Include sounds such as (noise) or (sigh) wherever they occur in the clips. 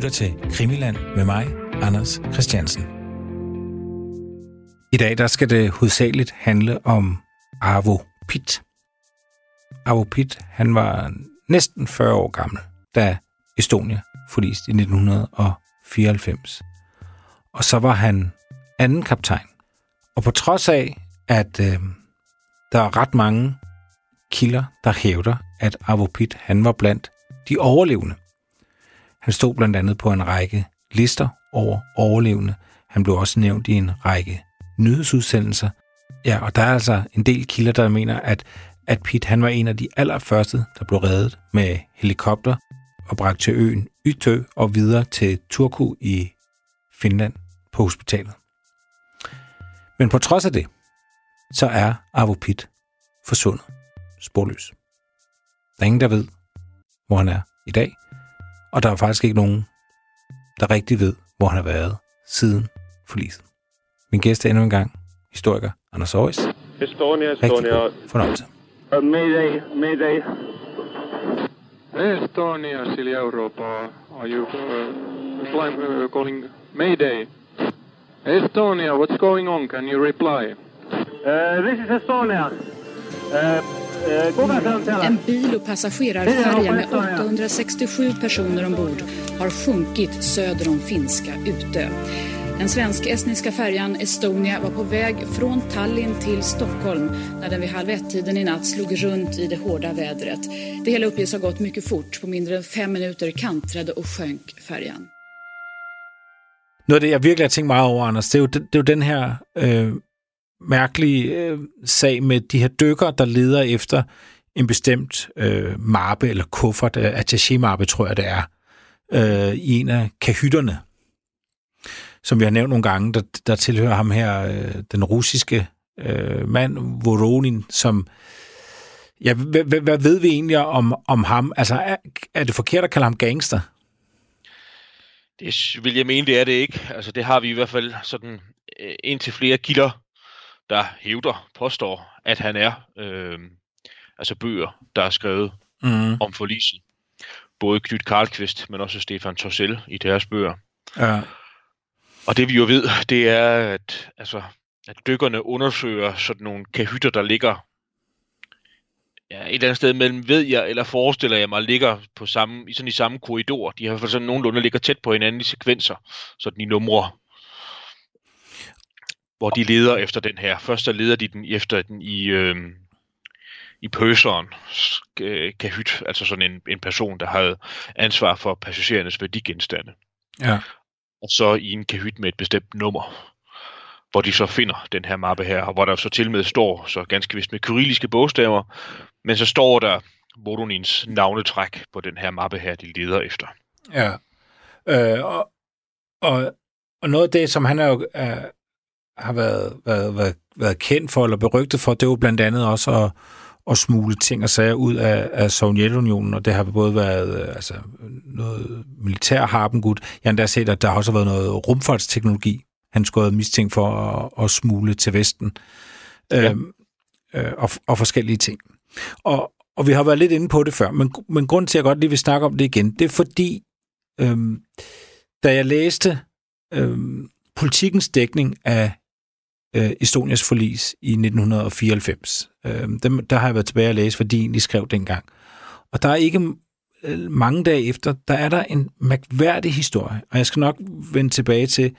lytter til Krimiland med mig, Anders Christiansen. I dag der skal det hovedsageligt handle om Arvo Pitt. Arvo Pitt, han var næsten 40 år gammel, da Estonia forliste i 1994. Og så var han anden kaptajn. Og på trods af, at øh, der er ret mange kilder, der hævder, at Arvo Pitt, han var blandt de overlevende. Han stod blandt andet på en række lister over overlevende. Han blev også nævnt i en række nyhedsudsendelser. Ja, og der er altså en del kilder, der mener, at, at Pitt han var en af de allerførste, der blev reddet med helikopter og bragt til øen Ytø og videre til Turku i Finland på hospitalet. Men på trods af det, så er Arvo Pitt forsvundet sporløs. Der er ingen, der ved, hvor han er i dag, og der er faktisk ikke nogen, der rigtig ved, hvor han har været siden forliset. Min gæst er endnu en gang historiker Anders Aarhus. Estonia, Estonia. Rigtig fornøjelse. Uh, mayday, mayday. Estonia, Silja Europa. Are you uh, uh, calling Mayday? Estonia, what's going on? Can you reply? Uh, this is Estonia. Uh, En bil och passagerarfärja med 867 personer ombord har sjunkit söder om finska Utö. Den svensk-estniska färjan Estonia var på väg från Tallinn till Stockholm när den vid halv ett-tiden i natt slog runt i det hårda vädret. Det hela uppges ha gått mycket fort. På mindre än fem minuter kantrade och sjönk färjan. Noget af det, jeg virkelig har tænkt meget over, Anders, det er jo, det, det er jo den her øh, mærkelig øh, sag med de her dykker, der leder efter en bestemt øh, mappe eller kuffert, øh, attaché-mappe, tror jeg det er, øh, i en af kahytterne, som vi har nævnt nogle gange, der, der tilhører ham her, øh, den russiske øh, mand, Voronin, som... Ja, hvad, hvad, hvad ved vi egentlig om, om ham? Altså, er, er det forkert at kalde ham gangster? Det vil jeg mene, det er det ikke. Altså, det har vi i hvert fald sådan øh, indtil flere kilder, der hævder, påstår, at han er. Øh, altså bøger, der er skrevet Mm. om forliset. Både Knyt Karlqvist, men også Stefan Torsell i deres bøger. Ja. Og det vi jo ved, det er, at, altså, at dykkerne undersøger sådan nogle kahytter, der ligger ja, et eller andet sted mellem, ved jeg, eller forestiller jeg mig, ligger på samme, i sådan i samme korridor. De har sådan nogenlunde ligger tæt på hinanden i sekvenser, sådan i numre. Hvor de leder efter den her. Først så leder de den efter den i, øh, i pøseren øh, kahyt, altså sådan en, en person, der havde ansvar for passagerernes værdigenstande Ja. og så i en kahyt med et bestemt nummer, hvor de så finder den her mappe her, og hvor der så til med står, så ganske vist med kyrilliske bogstaver, men så står der Voronins navnetræk på den her mappe her, de leder efter. Ja. Øh, og, og, og noget af det, som han er jo, er, har været, været, været, været kendt for, eller berygtet for, det er jo blandt andet også at, at smule ting og sager ud af, af Sovjetunionen, og det har både været øh, altså, noget militær harpengud. Jeg har endda set, at der også har været noget rumfartsteknologi, han skulle have mistænkt for at, at smule til Vesten. Ja. Øhm, øh, og, og forskellige ting. Og, og vi har været lidt inde på det før, men, men grunden til, at jeg godt lige vil snakke om det igen, det er fordi, øhm, da jeg læste øhm, politikens dækning af øh, Estonias forlis i 1994, øhm, dem, der har jeg været tilbage at læse, fordi de skrev dengang. Og der er ikke øh, mange dage efter, der er der en mærkværdig historie, og jeg skal nok vende tilbage til,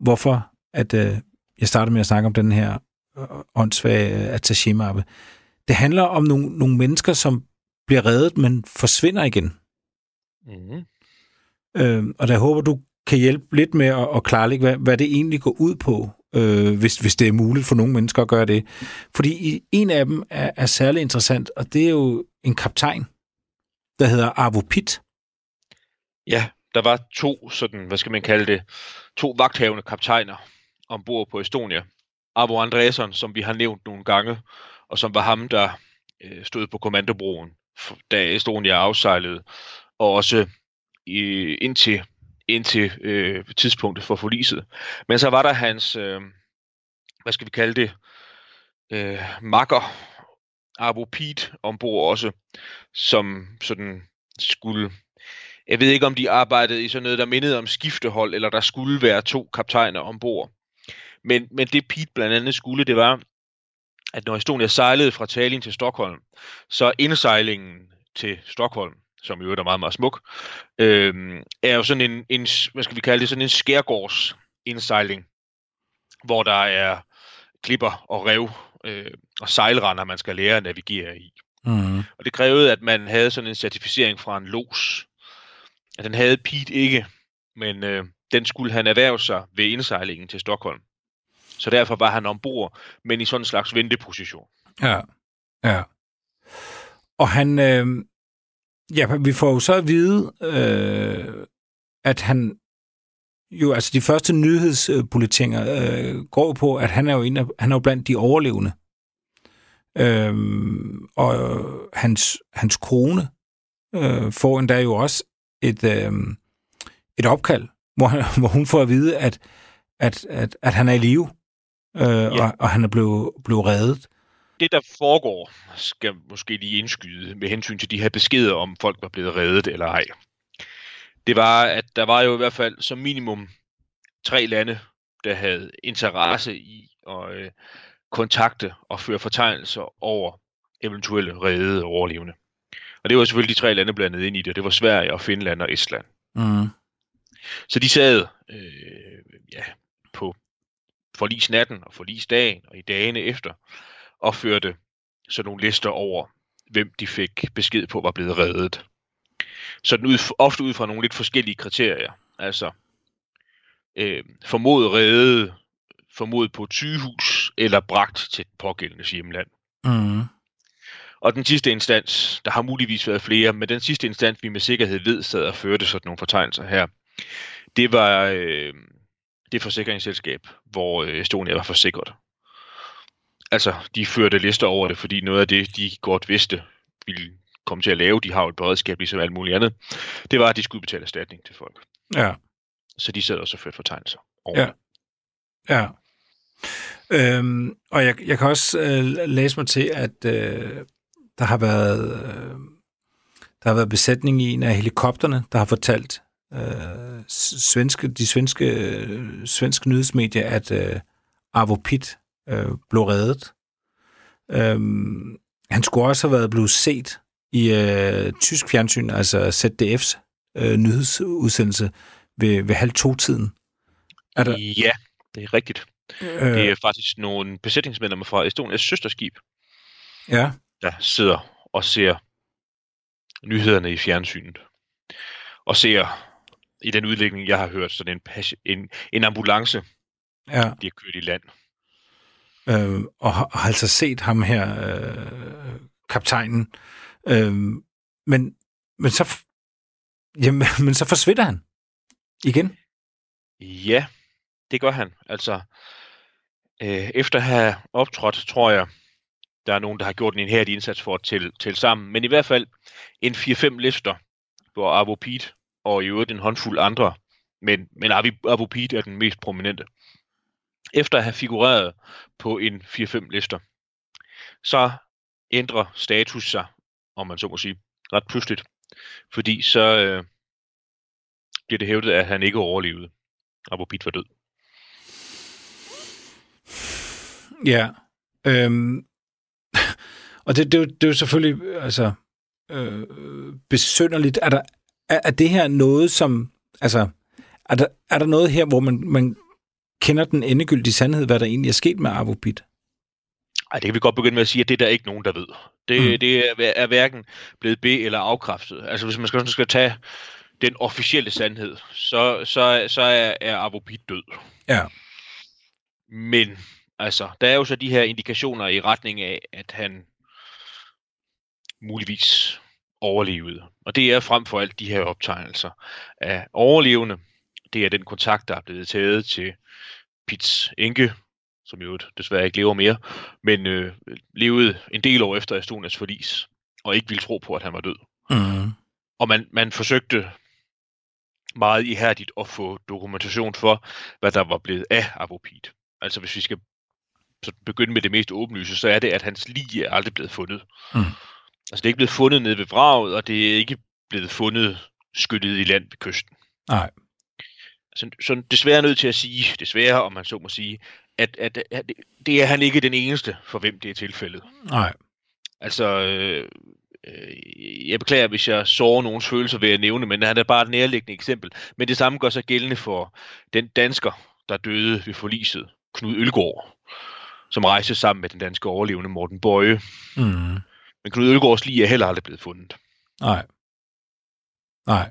hvorfor at, øh, jeg startede med at snakke om den her øh, åndssvage øh, attaché-mappe. Det handler om nogle, nogle mennesker, som bliver reddet, men forsvinder igen. Mm-hmm. Øh, og der håber, du kan hjælpe lidt med at, at klarlægge, hvad, hvad det egentlig går ud på, øh, hvis, hvis det er muligt for nogle mennesker at gøre det. Fordi en af dem er, er særlig interessant, og det er jo en kaptajn, der hedder Arvo Pitt. Ja, der var to, sådan, hvad skal man kalde det, to vagthavende kaptajner ombord på Estonia. Arvo Andresson, som vi har nævnt nogle gange, og som var ham, der øh, stod på kommandobroen, da Estonia afsejlede, og også i, indtil, indtil øh, tidspunktet for forliset. Men så var der hans, øh, hvad skal vi kalde det, øh, makker, Arvo Pete, ombord også, som sådan skulle Jeg ved ikke, om de arbejdede i sådan noget, der mindede om skiftehold, eller der skulle være to kaptajner ombord. Men, men det Pete blandt andet skulle, det var, at når Estonia sejlede fra Tallinn til Stockholm, så indsejlingen til Stockholm, som jo er meget, meget smuk, øh, er jo sådan en, en, hvad skal vi kalde det, sådan en skærgårds indsejling, hvor der er klipper og rev øh, og sejlrender, man skal lære at navigere i. Mm. Og det krævede, at man havde sådan en certificering fra en los. At den havde Pete ikke, men øh, den skulle han erhverve sig ved indsejlingen til Stockholm. Så derfor var han ombord, men i sådan en slags venteposition. Ja, ja. Og han, øh, ja, vi får jo så at vide, øh, at han jo, altså de første nyhedsbulletiner øh, går på, at han er jo en af, han er jo blandt de overlevende. Øhm, og hans, hans kone øh, får endda jo også et, øh, et opkald, hvor, han, hvor hun får at vide, at, at, at, at han er i live, øh, ja. og, og han er blevet, blevet reddet. Det, der foregår, skal måske lige indskyde med hensyn til de her beskeder om folk var blevet reddet eller ej. Det var, at der var jo i hvert fald som minimum tre lande, der havde interesse i at øh, kontakte og føre fortegnelser over eventuelle reddede overlevende. Og det var selvfølgelig de tre lande blandet ind i det. Det var Sverige og Finland og Estland. Mm. Så de sad øh, ja, på forlisnatten og forlisdagen og i dagene efter og førte sådan nogle lister over, hvem de fik besked på var blevet reddet. Så den ud, ofte ud fra nogle lidt forskellige kriterier. Altså øh, formodet reddet, formodet på et sygehus eller bragt til et pågældende hjemland. Mm. Og den sidste instans, der har muligvis været flere, men den sidste instans, vi med sikkerhed ved, sad og førte sådan nogle fortegnelser her, det var øh, det forsikringsselskab, hvor øh, Estonia var forsikret. Altså, de førte lister over det, fordi noget af det, de godt vidste, ville komme til at lave, de har jo et beredskab ligesom alt muligt andet, det var, at de skulle betale erstatning til folk. Ja. Så de sad også og førte fortegnelser over Ja. det. Ja. Øhm, og jeg, jeg kan også øh, læse mig til, at øh, der har været øh, der har været besætning i en af helikopterne, der har fortalt øh, svenske, de svenske, øh, svenske nyhedsmedier, at øh, Arvo Pitt øh, blev reddet. Øhm, han skulle også have været blevet set i øh, tysk fjernsyn, altså ZDF's øh, nyhedsudsendelse ved, ved halv to-tiden. Er der, Ja, det er rigtigt. øh, Det er faktisk nogle besætningsmedlemmer fra Estonias søsterskib, ja, der sidder og ser nyhederne i fjernsynet. Og ser i den udlægning, jeg har hørt, sådan en, en, en ambulance ja. bliver kørt i land øh, og har, har altså set ham her, øh, kaptajnen. Øh, men, men, så, jamen, (laughs) men så forsvinder han igen. Ja, det gør han. Altså, øh, efter at have optrådt, tror jeg, der er nogen, der har gjort en ihærdig indsats for at til sammen. Men i hvert fald en 4-5 lister, hvor Arvo Pete og i øvrigt en håndfuld andre, men, men Arvo Pete er den mest prominente. Efter at have figureret på en 4-5 lister, så ændrer status sig, om man så må sige, ret pludseligt. Fordi så øh, bliver det hævdet, at han ikke overlevede. Arvo Pit var død. Ja. Øhm, (laughs) og det, det, er det er jo selvfølgelig altså, øh, besynderligt. Er, der, er, er det her noget, som... Altså, er der, er der noget her, hvor man, man kender den endegyldige sandhed, hvad der egentlig er sket med Arvo Pitt? Ej, det kan vi godt begynde med at sige, at det er der ikke nogen, der ved. Det, Mm. det er, er hverken blevet be- eller afkræftet. Altså hvis man skal, skal tage den officielle sandhed, så, så, så er, er Arvo Pitt død. Ja. Men altså, der er jo så de her indikationer i retning af, at han muligvis overlevede. Og det er frem for alt de her optegnelser af overlevende. Det er den kontakt, der er blevet taget til Pits enke, som jo desværre ikke lever mere, men øh, levede en del år efter Estonias forlis, og ikke ville tro på, at han var død. Mm. Og man, man forsøgte meget ihærdigt at få dokumentation for, hvad der var blevet af Pete. Altså hvis vi skal begynde med det mest åbenlyse, så er det, at hans lig er aldrig blevet fundet. Mm. Altså det er ikke blevet fundet nede ved vraget, og det er ikke blevet fundet skyllet i land ved kysten. Nej. Altså, så desværre nødt til at sige, desværre om man så må sige, at, at, at det er han ikke den eneste, for hvem det er tilfældet. Nej. Altså, øh, øh, jeg beklager, hvis jeg sårer nogens følelser ved at nævne, men han er bare et nærliggende eksempel. Men det samme gør sig gældende for den dansker, der døde ved forliset, Knud Ølgaard, som rejste sammen med den danske overlevende Morten Bøje. Mm. Men Knud Ølgaards lige er heller aldrig blevet fundet. Nej. Nej.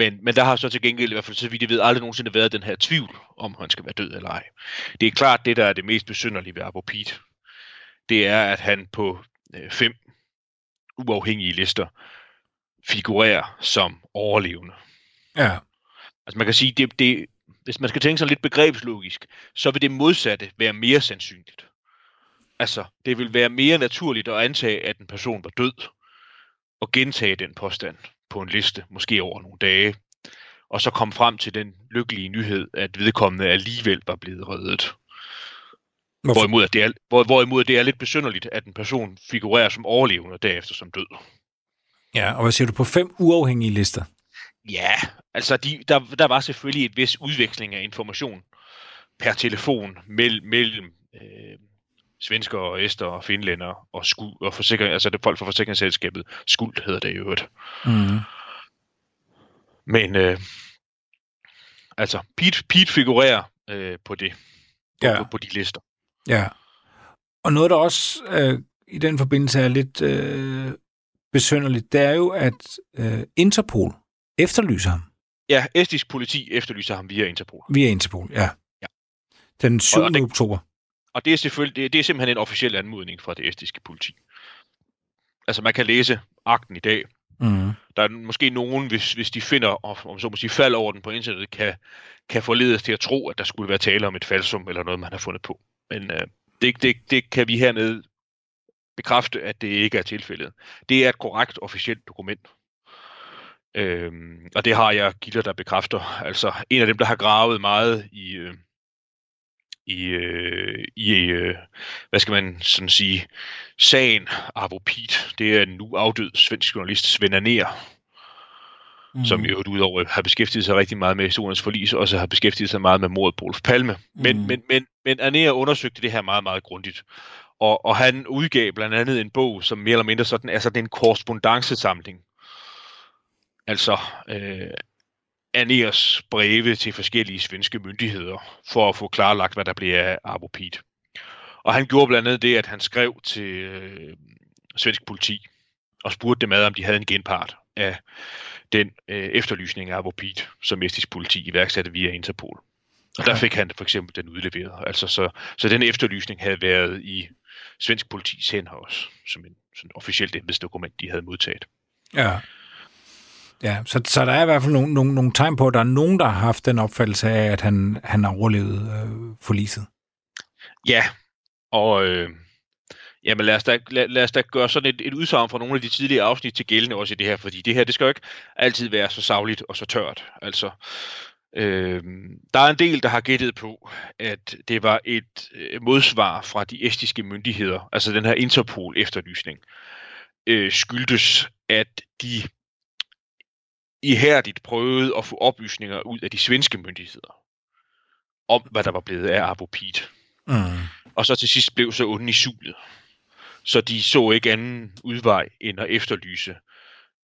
Men, men der har så til gengæld, i hvert fald så vidt jeg ved, aldrig nogensinde været den her tvivl, om han skal være død eller ej. Det er klart, det der er det mest besynderlige ved Abu Pete, det er, at han på øh, fem uafhængige lister figurerer som overlevende. Ja. Altså man kan sige, det, det, hvis man skal tænke sådan lidt begrebslogisk, så vil det modsatte være mere sandsynligt. Altså, det vil være mere naturligt at antage, at en person var død, og gentage den påstand på en liste, måske over nogle dage, og så komme frem til den lykkelige nyhed, at vedkommende alligevel var blevet reddet. Hvorfor? Hvorimod, at det er, hvor, hvorimod det er lidt besynderligt, at en person figurerer som overlevende og derefter som død. Ja, og hvad siger du på fem uafhængige lister? Ja, altså de, der, der var selvfølgelig et vis udveksling af information per telefon mellem, mellem øh, svensker og æster og finlænder og, skuld, og forsikring, altså det er folk fra forsikringsselskabet. Skuld hedder det i øvrigt. Mm. Men øh, altså, Pete, Pete figurerer øh, på det, på, Ja. på, på de lister. Ja. Og noget, der også øh, i den forbindelse er lidt øh, besynderligt, det er jo, at øh, Interpol efterlyser ham Ja, estisk politi efterlyser ham via Interpol. via Interpol. Ja. Ja. Den 7. Og- og det- oktober. Og det er selvfølgelig det, det er simpelthen en officiel anmodning fra det estiske politi. Altså man kan læse akten i dag. Mm. Der er måske nogen, hvis, hvis de finder, om om så må sige, fald over den på internettet, kan, kan forledes til at tro, at der skulle være tale om et falsum eller noget, man har fundet på. Men øh, det, det, det kan vi hernede bekræfte, at det ikke er tilfældet. Det er et korrekt officielt dokument. Øhm, og det har jeg kilder, der bekræfter. Altså en af dem, der har gravet meget i, øh, i, øh, i øh, hvad skal man sådan sige, sagen Arvo Pete. Det er en nu afdød svensk journalist, Svend Aner, mm. som øvrigt udover have beskæftiget sig rigtig meget med historiens forlis, også har beskæftiget sig meget med mordet på Olof Palme. Men, Mm. men, men, men Aner undersøgte det her meget, meget grundigt. Og, og han udgav blandt andet en bog, som mere eller mindre sådan er sådan en korrespondancesamling. Altså øh, Aners breve til forskellige svenske myndigheder, for at få klarlagt, hvad der blev af Arvo Pete. Og han gjorde blandt andet det, at han skrev til øh, svensk politi, og spurgte dem ad, om de havde en genpart af den øh, efterlysning af Arvo Pete, som estisk politi iværksatte via Interpol. Og der fik han for eksempel den udleveret. Altså, så, så den efterlysning havde været i svensk politis hænder også, som en sådan officielt embedsdokument, de havde modtaget. Ja. Ja, så, så der er i hvert fald nogle, nogle, nogle tegn på, at der er nogen, der har haft den opfattelse af, at han, han har overlevet øh, forliset. Ja, og øh, jamen lad, os da, lad, lad os da gøre sådan et, et udsagn fra nogle af de tidligere afsnit til gældende også i det her, fordi det her, det skal jo ikke altid være så savligt og så tørt. Altså, øh, der er en del, der har gættet på, at det var et øh, modsvar fra de estiske myndigheder, altså den her Interpol-efterlysning, øh, skyldtes, at de ihærdigt prøvede at få oplysninger ud af de svenske myndigheder om, hvad der var blevet af Arvo Pete Mm. og så til sidst blev så onde i sulet. Så de så ikke anden udvej end at efterlyse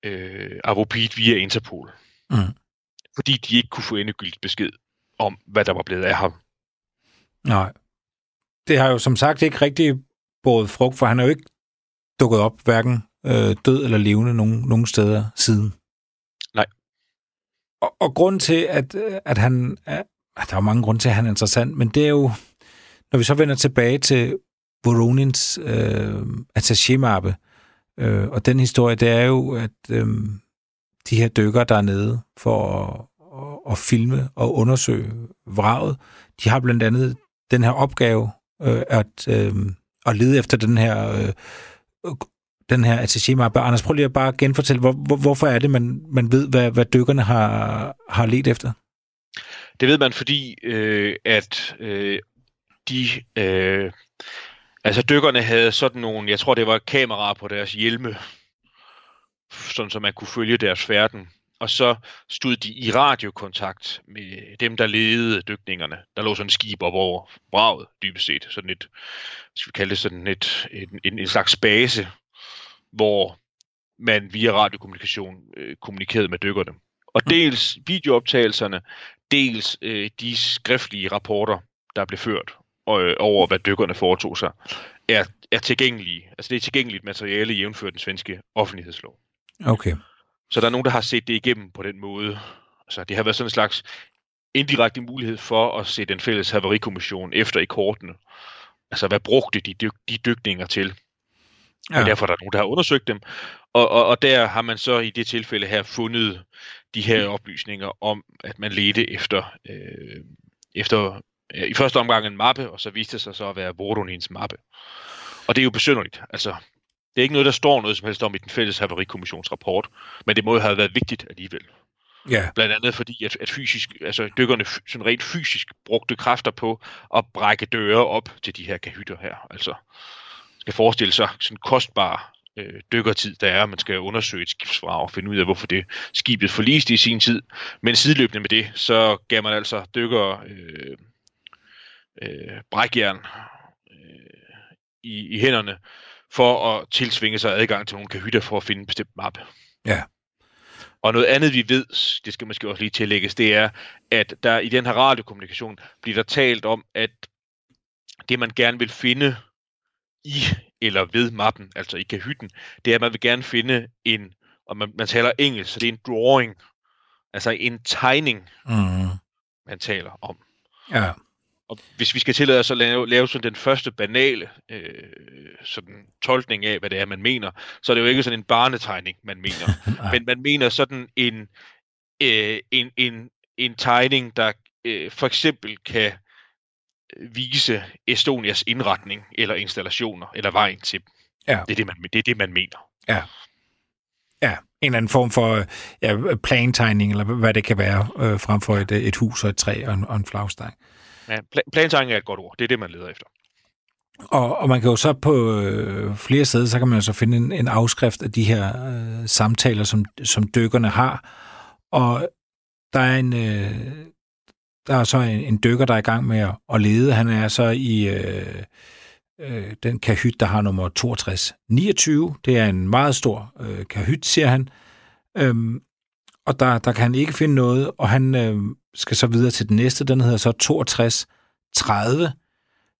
øh, Avopit via Interpol. Mm. Fordi de ikke kunne få endegyldigt besked om, hvad der var blevet af ham. Nej. Det har jo som sagt ikke rigtig båret frugt, for han er jo ikke dukket op, hverken øh, død eller levende, nogen, nogen steder siden. Og, og grund til, at, at han At, der er mange grunde til, at han er interessant, men det er jo, når vi så vender tilbage til Voronins øh, attaché-mappe, øh, og den historie, det er jo, at øh, de her dykker der er nede for at, at, at filme og undersøge vraget, de har blandt andet den her opgave øh, at, øh, at lede efter den her øh, den her attaché-mappe. Anders, prøv lige at bare genfortælle, hvor, hvor, hvorfor er det, man, man ved, hvad, hvad dykkerne har, har let efter? Det ved man, fordi øh, at øh, de... Øh, altså dykkerne havde sådan nogle, jeg tror det var kameraer på deres hjelme, sådan så man kunne følge deres færden og så stod de i radiokontakt med dem, der ledede dykningerne. Der lå sådan et skib op over braget, dybest set. Sådan et, skal vi kalde det sådan et, en, en, en slags base, hvor man via radiokommunikation øh, kommunikerede med dykkerne. Og mm. dels videooptagelserne, dels øh, de skriftlige rapporter, der blev ført øh, over, hvad dykkerne foretog sig, er, er tilgængelige. Altså det er tilgængeligt materiale jævnført den svenske offentlighedslov. Okay. Så der er nogen, der har set det igennem på den måde. Altså det har været sådan en slags indirekte mulighed for at sætte en fælles haverikommission efter i kortene. Altså hvad brugte de, dyk, de dykninger til? Ja. Og derfor er der nogen, der har undersøgt dem. Og, og, og der har man så i det tilfælde her fundet de her oplysninger om, at man ledte efter, øh, efter øh, i første omgang en mappe, og så viste det sig så at være Voronins mappe. Og det er jo besynderligt. Altså, det er ikke noget, der står noget som helst om i den fælles haverikommissionsrapport, men det må jo have været vigtigt alligevel. Ja. Blandt andet fordi, at, at fysisk, altså dykkerne sådan rent fysisk brugte kræfter på at brække døre op til de her kahytter her. Altså, skal forestille sig sådan kostbar øh, dykkertid, der er, man skal undersøge et skibsvrag og finde ud af, hvorfor det skibet forliste i sin tid. Men sideløbende med det, så gav man altså dykker øh, øh, brækjern øh, i, i hænderne, for at tilsvinge sig adgang til nogle kahytter for at finde en bestemt mappe. Ja. Og noget andet, vi ved, det skal måske også lige tillægges, det er, at der i den her radiokommunikation bliver der talt om, at det man gerne vil finde i eller ved mappen, altså i kahytten, det er, at man vil gerne finde en, og man, man taler engelsk, så det er en drawing, altså en tegning, Mm. man taler om. Ja. Og hvis vi skal tillade os at lave, lave sådan den første banale øh, sådan tolkning af, hvad det er, man mener, så er det jo ikke sådan en barnetegning, man mener. (laughs) Men man mener sådan en, øh, en, en, en tegning, der øh, for eksempel kan vise Estonias indretning, eller installationer, eller vejen til dem. Ja. Det, er det, man, det er det, man mener. Ja. Ja, en eller anden form for ja, plantegning, eller hvad det kan være, øh, frem for et, et hus og et træ og en, og en flagstang. Ja, pla- plantegning er et godt ord. Det er det, man leder efter. Og, og man kan jo så på øh, flere steder, så kan man jo så finde en, en afskrift af de her øh, samtaler, som, som dykkerne har. Og der er en, øh, der er så en, en dykker, der er i gang med at, at lede. Han er så i øh, øh, den kahyt, der har nummer 6229. Det er en meget stor øh, kahyt, siger han. Øhm, og der, der kan han ikke finde noget, og han øh, skal så videre til den næste. Den hedder så 6230.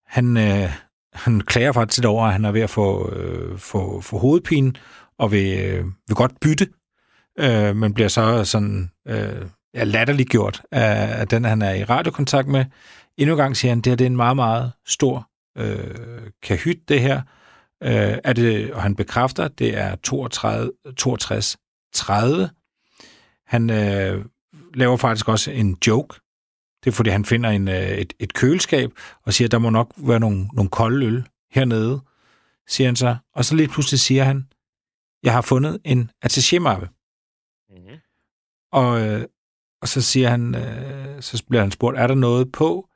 Han, øh, han klager faktisk lidt over, at han er ved at få, øh, få, få hovedpine, og vil, øh, vil godt bytte, øh, men bliver så sådan øh, ja, latterligt gjort af, af den, han er i radiokontakt med. Endnu en gang siger han, det her det er en meget, meget stor øh, kahyt, det her. Øh, er det, og han bekræfter, det er 32, 62 30. Han øh, laver faktisk også en joke. Det er, fordi han finder en, øh, et, et køleskab og siger, der må nok være nogle, nogle kolde øl hernede, siger han så. Og så lige pludselig siger han, jeg har fundet en attaché-mappe. Mm-hmm. Og, øh, og så siger han, øh, så bliver han spurgt, er der noget på?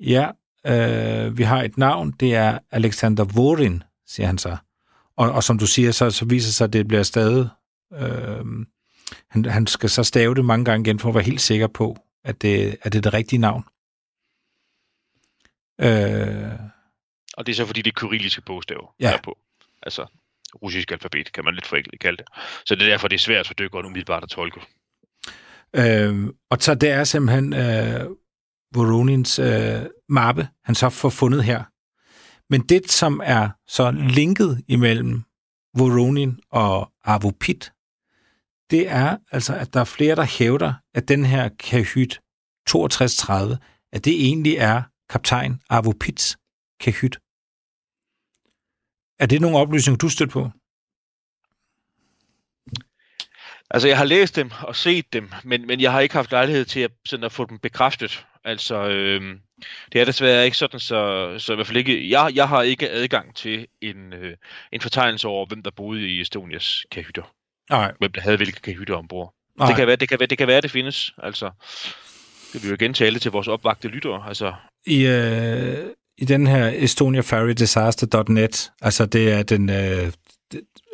Ja, øh, vi har et navn, det er Alexander Vorin, siger han så. Og, og som du siger, så, så viser sig, at det bliver stadig... Øh, han, han skal så stave det mange gange igen, for at være helt sikker på, at det, at det er det rigtige navn. Øh, Og det er så fordi, det er kyrilliske bogstaver, Ja. der er på. Altså, russisk alfabet, kan man lidt forenklet kalde det. Så det er derfor, det er svært for dykkeren umiddelbart at tolke. Øh, og så det er simpelthen øh, Voronins øh, mappe, han så får fundet her. Men det, som er så linket imellem Voronin og Avopit, det er altså, at der er flere, der hævder, at den her kahyt 6230, at det egentlig er kaptajn Avopits kahyt. Er det nogle oplysninger, du stødt på? Altså, jeg har læst dem og set dem, men, men jeg har ikke haft lejlighed til at, sådan at få dem bekræftet. Altså, øhm, det er desværre ikke sådan, så, så i hvert fald ikke, jeg, jeg har ikke adgang til en, øh, en fortegnelse over, hvem der boede i Estonias kahytter. Nej. Hvem der havde hvilke kahytter ombord. Nej. Det kan, være, det, kan være, det kan være, det findes. Altså, det vil jo gentage til vores opvagte lyttere. Altså, i, øh, i den her estoniaferrydisaster.net, altså det er den øh,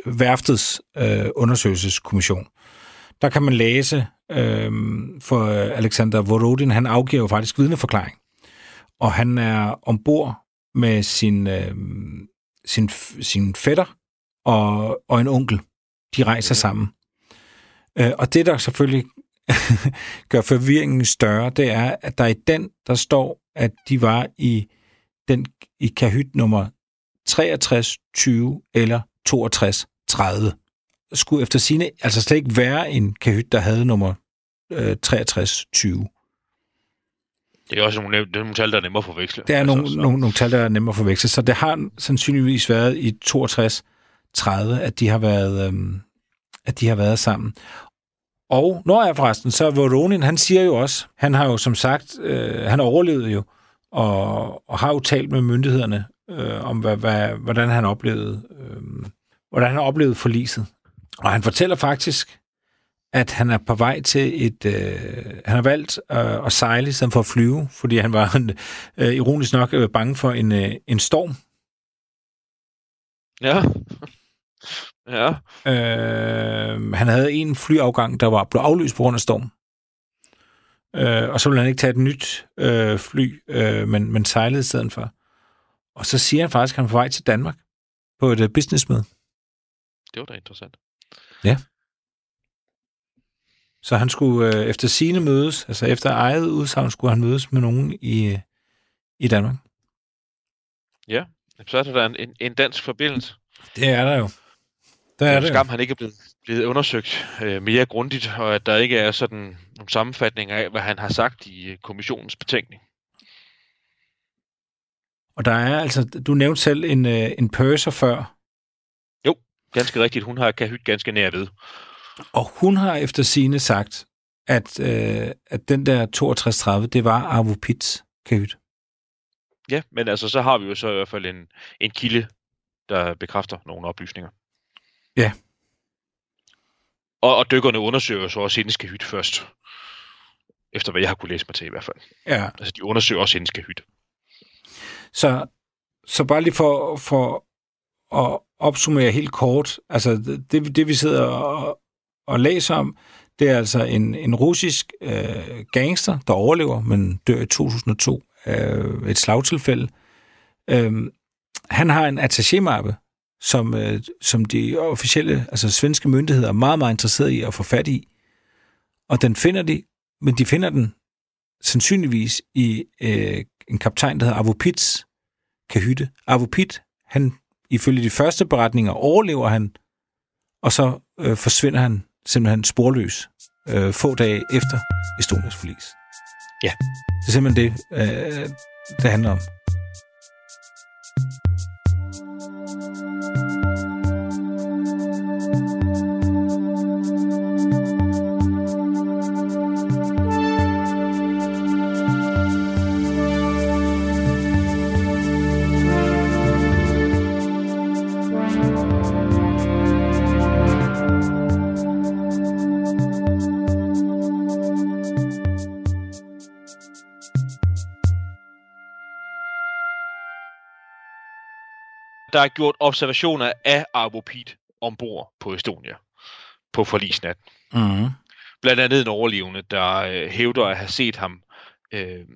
værftets øh, undersøgelseskommission, der kan man læse, øh, for Alexander Vorodin, han afgiver jo faktisk vidneforklaring. Og han er ombord med sin, øh, sin, sin fætter og, og en onkel. De rejser ja. sammen. Øh, og det, der selvfølgelig (laughs) gør forvirringen større, det er, at der i den, der står, at de var i den i kahyt nummer 63, 20 eller 62, 30. Skulle efter sine altså slet ikke være en kahyt, der havde nummer øh, 63, 20. Det er også nogle, det er nogle tal, der er nemmere at forveksle. Det er altså, nogle, nogle, nogle tal, der er nemmere at forveksle. Så det har sandsynligvis været i 62, 30, at de har været, øhm, at de har været sammen. Og når jeg forresten, så Voronin, han siger jo også, han har jo som sagt, øh, han overlevede jo, og, og har jo talt med myndighederne øh, om, hvad, hvad, hvordan han oplevede, øh, hvordan han oplevede forliset. Og han fortæller faktisk, at han er på vej til et... Øh, han har valgt øh, at sejle i stedet for at flyve, fordi han var (laughs) øh, ironisk nok øh, bange for en, øh, en storm. Ja. (laughs) ja. Øh, han havde en flyafgang, der var blevet aflyst på grund af storm. Øh, og så ville han ikke tage et nyt øh, fly, øh, men, men sejlede i stedet for. Og så siger han faktisk, at han er på vej til Danmark på et uh, businessmøde. Det var da interessant. Ja. Så han skulle øh, efter sine mødes, altså efter eget udsagn, skulle han mødes med nogen i, øh, i Danmark. Ja, så er der en, en, en dansk forbindelse. Det er der jo. Der er det, det skam, han ikke er blevet, blevet undersøgt øh, mere grundigt, og at der ikke er sådan nogle sammenfatninger af, hvad han har sagt i øh, kommissionens betænkning. Og der er altså, du nævnte selv en, øh, en purser før. Ganske rigtigt. Hun har kahyt ganske nær ved. Og hun har efter sine sagt, at, øh, at den der 6230, det var Arvo Pitts kahyt. Ja, men altså, så har vi jo så i hvert fald en, en kilde, der bekræfter nogle oplysninger. Ja. Og, og dykkerne undersøger så også hendes kahyt først. Efter hvad jeg har kunne læse mig til i hvert fald. Ja. Altså, de undersøger også hendes kahyt. Så, så bare lige for, for at opsummere helt kort, altså det, det vi sidder og, og læser om, det er altså en, en russisk øh, gangster, der overlever, men dør i 2002 af et slagtilfælde. Øh, han har en attaché-mappe, som, øh, som de officielle, altså svenske myndigheder, er meget, meget interesserede i at få fat i. Og den finder de, men de finder den sandsynligvis i øh, en kaptajn, der hedder Avopits kahytte. Avopit, han, ifølge de første beretninger, overlever han, og så øh, forsvinder han simpelthen sporløs øh, få dage efter Estonias forlis. Ja. Det er simpelthen det, øh, det handler om. Der er gjort observationer af Arvo Piet ombord på Estonia på forlisnat. Mm. Blandt andet en overlevende, der øh, hævder at have set ham øh,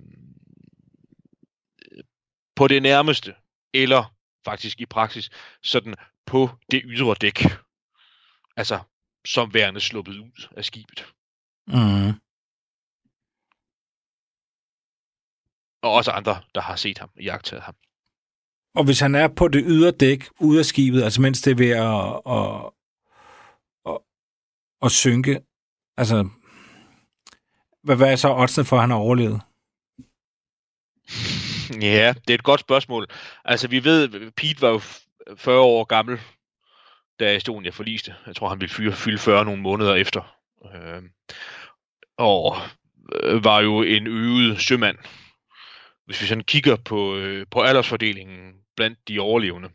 på det nærmeste, eller faktisk i praksis, sådan på det ydre dæk. Altså, som værende sluppet ud af skibet. Mm. Og også andre, der har set ham, jagtet ham. Og hvis han er på det ydre dæk, ude af skibet, altså mens det er ved at, at, at, at synke, altså, hvad, hvad er så oddsene for, at han har overlevet? Ja, det er et godt spørgsmål. Altså, vi ved, Pete var jo 40 år gammel, da Estonia forliste. Jeg tror, han ville fyre, fylde 40 nogle måneder efter. Øhm, øh, og var jo en øvet sømand. Hvis vi sådan kigger på, øh, på aldersfordelingen blandt de overlevende,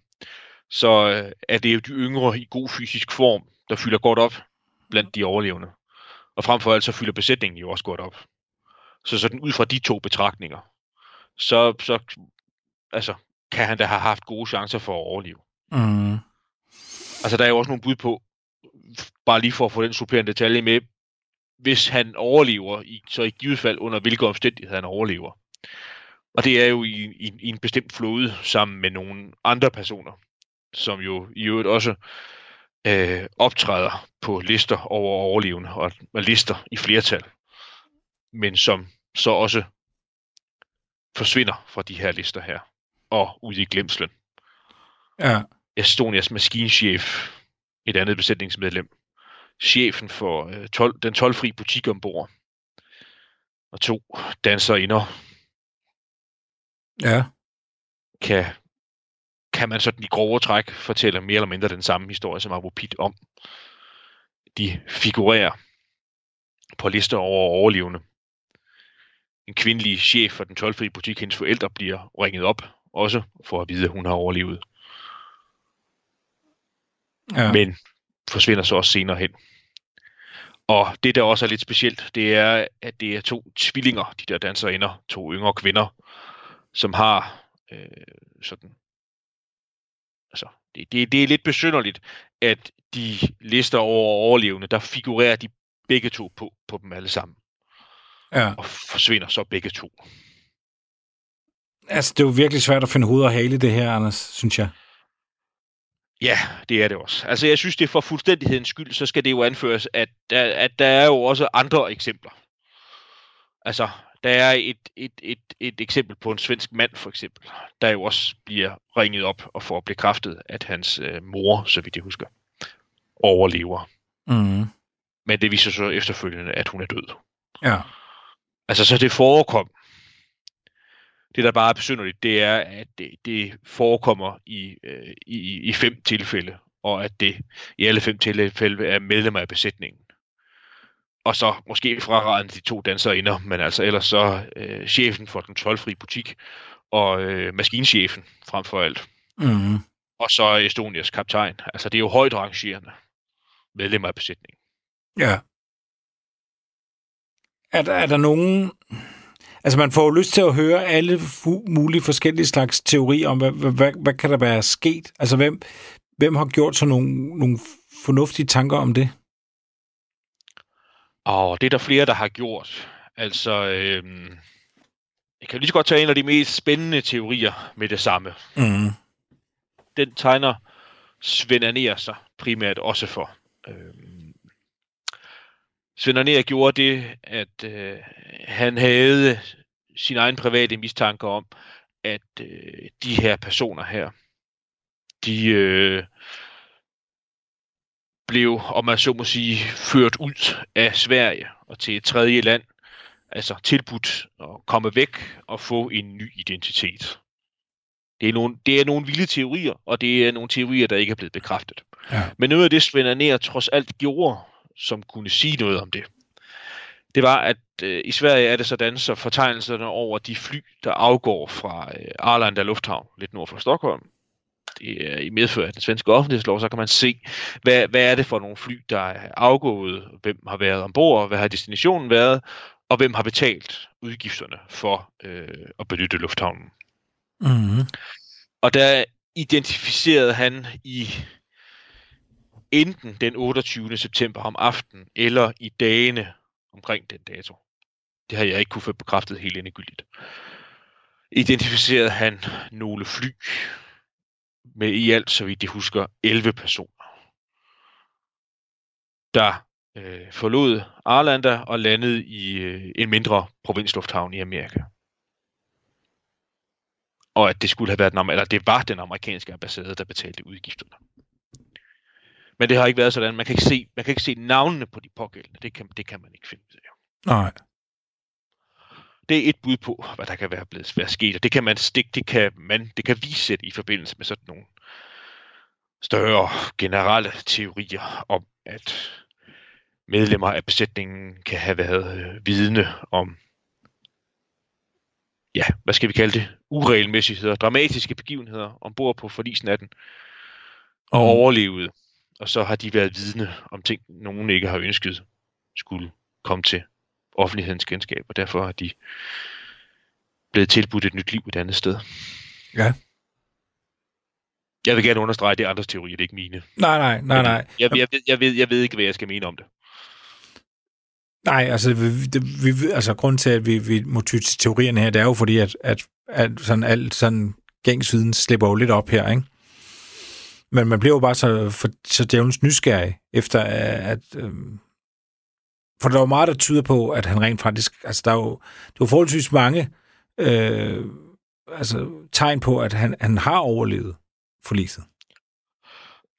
så øh, er det jo de yngre i god fysisk form, der fylder godt op blandt de overlevende. Og frem for alt så fylder besætningen jo også godt op. Så sådan ud fra de to betragtninger, så, så altså, kan han da have haft gode chancer for at overleve. Mm. Altså der er jo også nogle bud på, bare lige for at få den supplerende detalje med, hvis han overlever, i, så i givet fald under hvilke omstændigheder han overlever. Og det er jo i, i, i en bestemt flåde sammen med nogle andre personer, som jo i øvrigt også øh, optræder på lister over overlevende og, og lister i flertal, men som så også forsvinder fra de her lister her og ud i glemslen. Ja. Estonias maskinchef, et andet besætningsmedlem, chefen for øh, 12, den 12-fri butik ombord, og to danserinder, Ja. kan, kan man sådan i grove træk fortælle mere eller mindre den samme historie som Abu Pitt om. De figurerer på lister over overlevende. En kvindelig chef for den 12-fri butik, hendes forældre bliver ringet op også for at vide, at hun har overlevet. ja. men forsvinder så også senere hen. Og det, der også er lidt specielt, det er, at det er to tvillinger, de der danserinder, to yngre kvinder, som har øh, sådan... Altså, det, det, det er lidt besynderligt, at de lister over overlevende, der figurerer de begge to på, på dem alle sammen, ja. og forsvinder så begge to. Altså, det er jo virkelig svært at finde hoved og hale i det her, Anders, synes jeg. Ja, det er det også. Altså, jeg synes, det er for fuldstændighedens skyld, så skal det jo anføres, at at der er jo også andre eksempler. Altså, der er et, et, et, et eksempel på en svensk mand, for eksempel, der jo også bliver ringet op og får bekræftet, at hans øh, mor, så vidt jeg husker, overlever. Mm. Men det viser så efterfølgende, at hun er død. Ja. Altså, så det forekom. Det, der bare er besynderligt, det er, at det, det forekommer i, øh, i, i fem tilfælde, og at det i alle fem tilfælde er medlemmer af besætningen. Og så måske fraræden de to danserinder, men altså ellers så øh, chefen for den 12-fri butik, og øh, maskinchefen frem for alt. Mm. Og så Estonias kaptajn. Altså det er jo højt rangerende medlemmer af besætningen. Ja. Er der, er der nogen... Altså, man får jo lyst til at høre alle mulige forskellige slags teorier om, hvad, hvad, hvad, hvad kan der være sket? Altså, hvem, hvem har gjort sig nogle, nogle fornuftige tanker om det? Og det er der flere, der har gjort. Altså, øhm, jeg kan lige så godt tage en af de mest spændende teorier med det samme. Mm. Den tegner Svend Anér sig primært også for. Øhm, Svend Anér gjorde det, at øh, han havde sin egen private mistanke om, at øh, de her personer her, de øh, blev, om man så må sige, ført ud af Sverige og til et tredje land, altså tilbudt at komme væk og få en ny identitet. Det er, nogle, det er nogle vilde teorier, og det er nogle teorier, der ikke er blevet bekræftet. Ja. Men noget af det, Svend Anér trods alt gjorde, som kunne sige noget om det, det var, at øh, i Sverige er det sådan, så fortegnelserne over de fly, der afgår fra øh, Arlanda Lufthavn, lidt nord for Stockholm, det er i medfør af den svenske offentlighedslov, så kan man se, hvad, hvad er det for nogle fly, der er afgået, hvem har været ombord, hvad har destinationen været, og hvem har betalt udgifterne for øh, at benytte lufthavnen. Mm. Og der identificerede han i enten den 28. september om aftenen, eller i dagene omkring den dato. Det har jeg ikke kunne få bekræftet helt endegyldigt. Identificerede han nogle fly med i alt, så vidt de husker, 11 personer, der øh, forlod Arlanda og landede i øh, en mindre provinslufthavn i Amerika. Og at det skulle have været den, eller det var den amerikanske ambassade, der betalte udgifterne. Men det har ikke været sådan. Man kan ikke se, man kan ikke se navnene på de pågældende. Det kan, det kan man ikke finde ud af. Nej. Det er et bud på, hvad der kan være blevet være sket, og det kan man stikke, det kan man, det kan vise i forbindelse med sådan nogle større generelle teorier om, at medlemmer af besætningen kan have været øh, vidne om, ja, hvad skal vi kalde det, uregelmæssigheder, dramatiske begivenheder ombord på forlisnatten, og Mm. overlevet. Og så har de været vidne om ting, nogen ikke har ønsket skulle komme til offentlighedens kendskab, og derfor har de blevet tilbudt et nyt liv et andet sted. Ja. Jeg vil gerne understrege, at det er andres teorier, det er ikke mine. Nej, nej, nej, nej. Jeg, jeg, ved, jeg, ved, jeg ved ikke, hvad jeg skal mene om det. Nej, altså, vi, det, vi, altså grund til, at vi, vi må ty til teorierne her, det er jo fordi, at, at, at sådan alt sådan gængsviden slipper jo lidt op her, ikke? Men man bliver jo bare så, for, så djævelens nysgerrig, efter at... Øhm, for der er jo meget, der tyder på, at han rent faktisk... Altså, der er jo, der er jo forholdsvis mange øh, altså, tegn på, at han, han har overlevet forliset.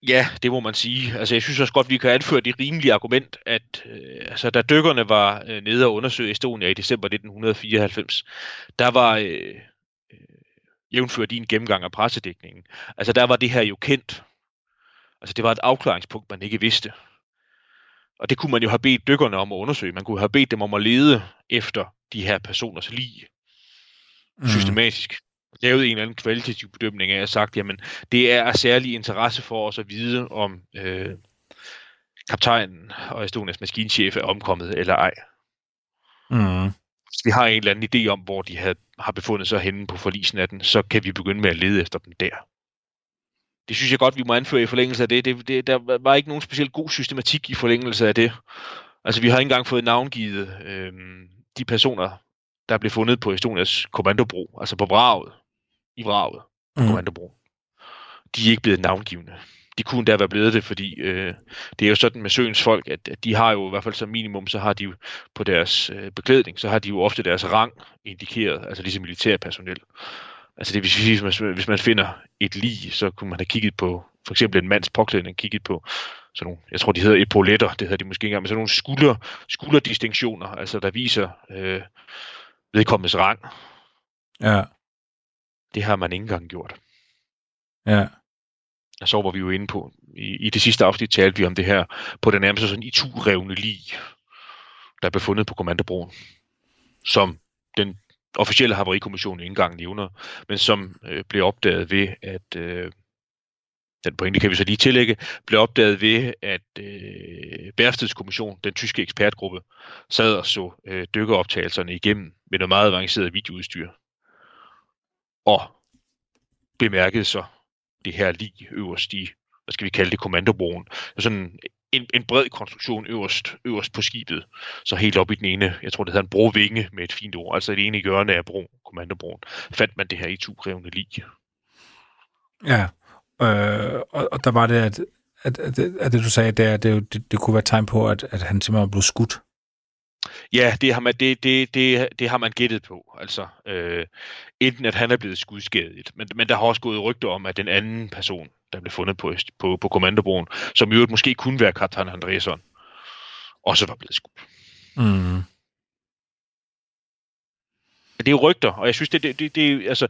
Ja, det må man sige. Altså, jeg synes også godt, vi kan anføre det rimelige argument, at øh, altså, da dykkerne var øh, nede og undersøge Estonia i december 1994, der var, øh, øh, din gennemgang af pressedækningen, altså der var det her jo kendt. Altså det var et afklaringspunkt, man ikke vidste. Og det kunne man jo have bedt dykkerne om at undersøge. Man kunne have bedt dem om at lede efter de her personers lig. Mm. Systematisk lavet en eller anden kvalitativ bedømning af og sagt, jamen det er af særlig interesse for os at vide, om øh, kaptajnen og Estonias maskinchef er omkommet eller ej. Mm. Hvis vi har en eller anden idé om, hvor de havde, har befundet sig henne på forlisen af den, så kan vi begynde med at lede efter dem der. Det synes jeg godt, vi må anføre i forlængelse af det. det, det der var ikke nogen specielt god systematik i forlængelse af det. Altså, vi har ikke engang fået navngivet øh, de personer, der blev fundet på Estonias kommandobro, altså på vraget, i vraget på mm. kommandobro. De er ikke blevet navngivende. De kunne da være blevet det, fordi øh, det er jo sådan med søens folk, at, at de har jo i hvert fald som minimum, så har de jo på deres øh, beklædning, så har de jo ofte deres rang indikeret, altså ligesom militærpersonel. Altså det vil sige, hvis man, hvis man finder et lig, så kunne man have kigget på for eksempel en mands påklædning, kigget på sådan nogle, jeg tror de hedder epauletter, det hedder de måske ikke engang, men sådan nogle skulder, skulderdistinktioner, altså der viser øh, vedkommendes rang. Ja. Det har man ikke engang gjort. Ja. Og så var vi jo inde på, i, i det sidste afsnit talte vi om det her, på den nærmeste sådan i to revne lig, der blev fundet på kommandobroen, som den officielle havarikommission ikke engang nævner, men som øh, blev opdaget ved, at øh, den pointe kan vi så lige tillægge, blev opdaget ved, at øh, Bærstedskommission, den tyske ekspertgruppe, sad og så øh, dykkeroptagelserne igennem med noget meget avanceret videoudstyr. Og bemærkede så det her lige øverst i, hvad skal vi kalde det, kommandobroen. Sådan en, en bred konstruktion øverst, øverst på skibet. Så helt op i den ene, jeg tror det hedder en brovinge med et fint ord, altså det ene hjørne af bro, kommandobroen, fandt man det her i to krævende lig. Ja, øh, og, og der var det, at, at, at, at det du sagde, det, det, det, det kunne være tegn på, at, at han simpelthen blev skudt. Ja, det har man, det, det, det, det har man gættet på. Altså, øh, enten at han er blevet skudskadet, men, men der har også gået rygter om, at den anden person, der blev fundet på, på, på kommandobroen, som jo måske kunne være kaptajn Andresson, også var blevet skudt. Mm. Det er rygter, og jeg synes, det, det, det, det altså,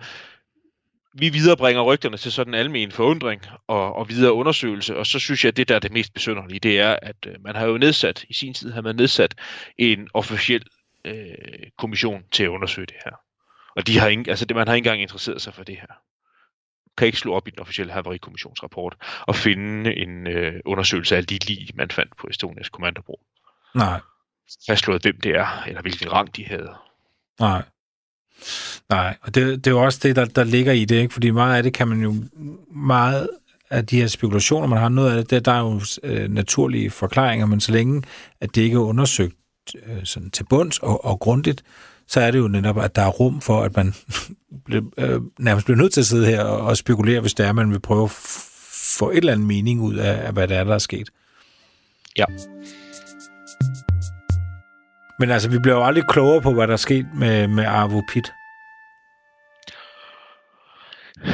vi viderebringer rygterne til sådan en almen forundring og, og videre undersøgelse, og så synes jeg, at det der er det mest besynderlige, det er, at øh, man har jo nedsat, i sin tid har man nedsat en officiel øh, kommission til at undersøge det her. Og de har ingen, altså det, man har ikke engang interesseret sig for det her. Kan ikke slå op i den officielle havarikommissionsrapport og finde en øh, undersøgelse af de lige, man fandt på Estonias kommandobro. Nej. Fastslået, hvem det er, eller hvilken rang de havde. Nej. Nej, og det, det er jo også det, der, der ligger i det, ikke? fordi meget af det kan man jo, meget af de her spekulationer, man har noget af det, der, der er jo øh, naturlige forklaringer, men så længe, at det ikke er undersøgt øh, sådan til bunds og, og grundigt, så er det jo netop, at der er rum for, at man (laughs) bliver, øh, nærmest bliver nødt til at sidde her og, og spekulere, hvis det er, at man vil prøve at få et eller andet mening ud af, af hvad det er, der er sket. Ja. Men altså, vi bliver jo aldrig klogere på, hvad der er sket med, med Arvo Pitt.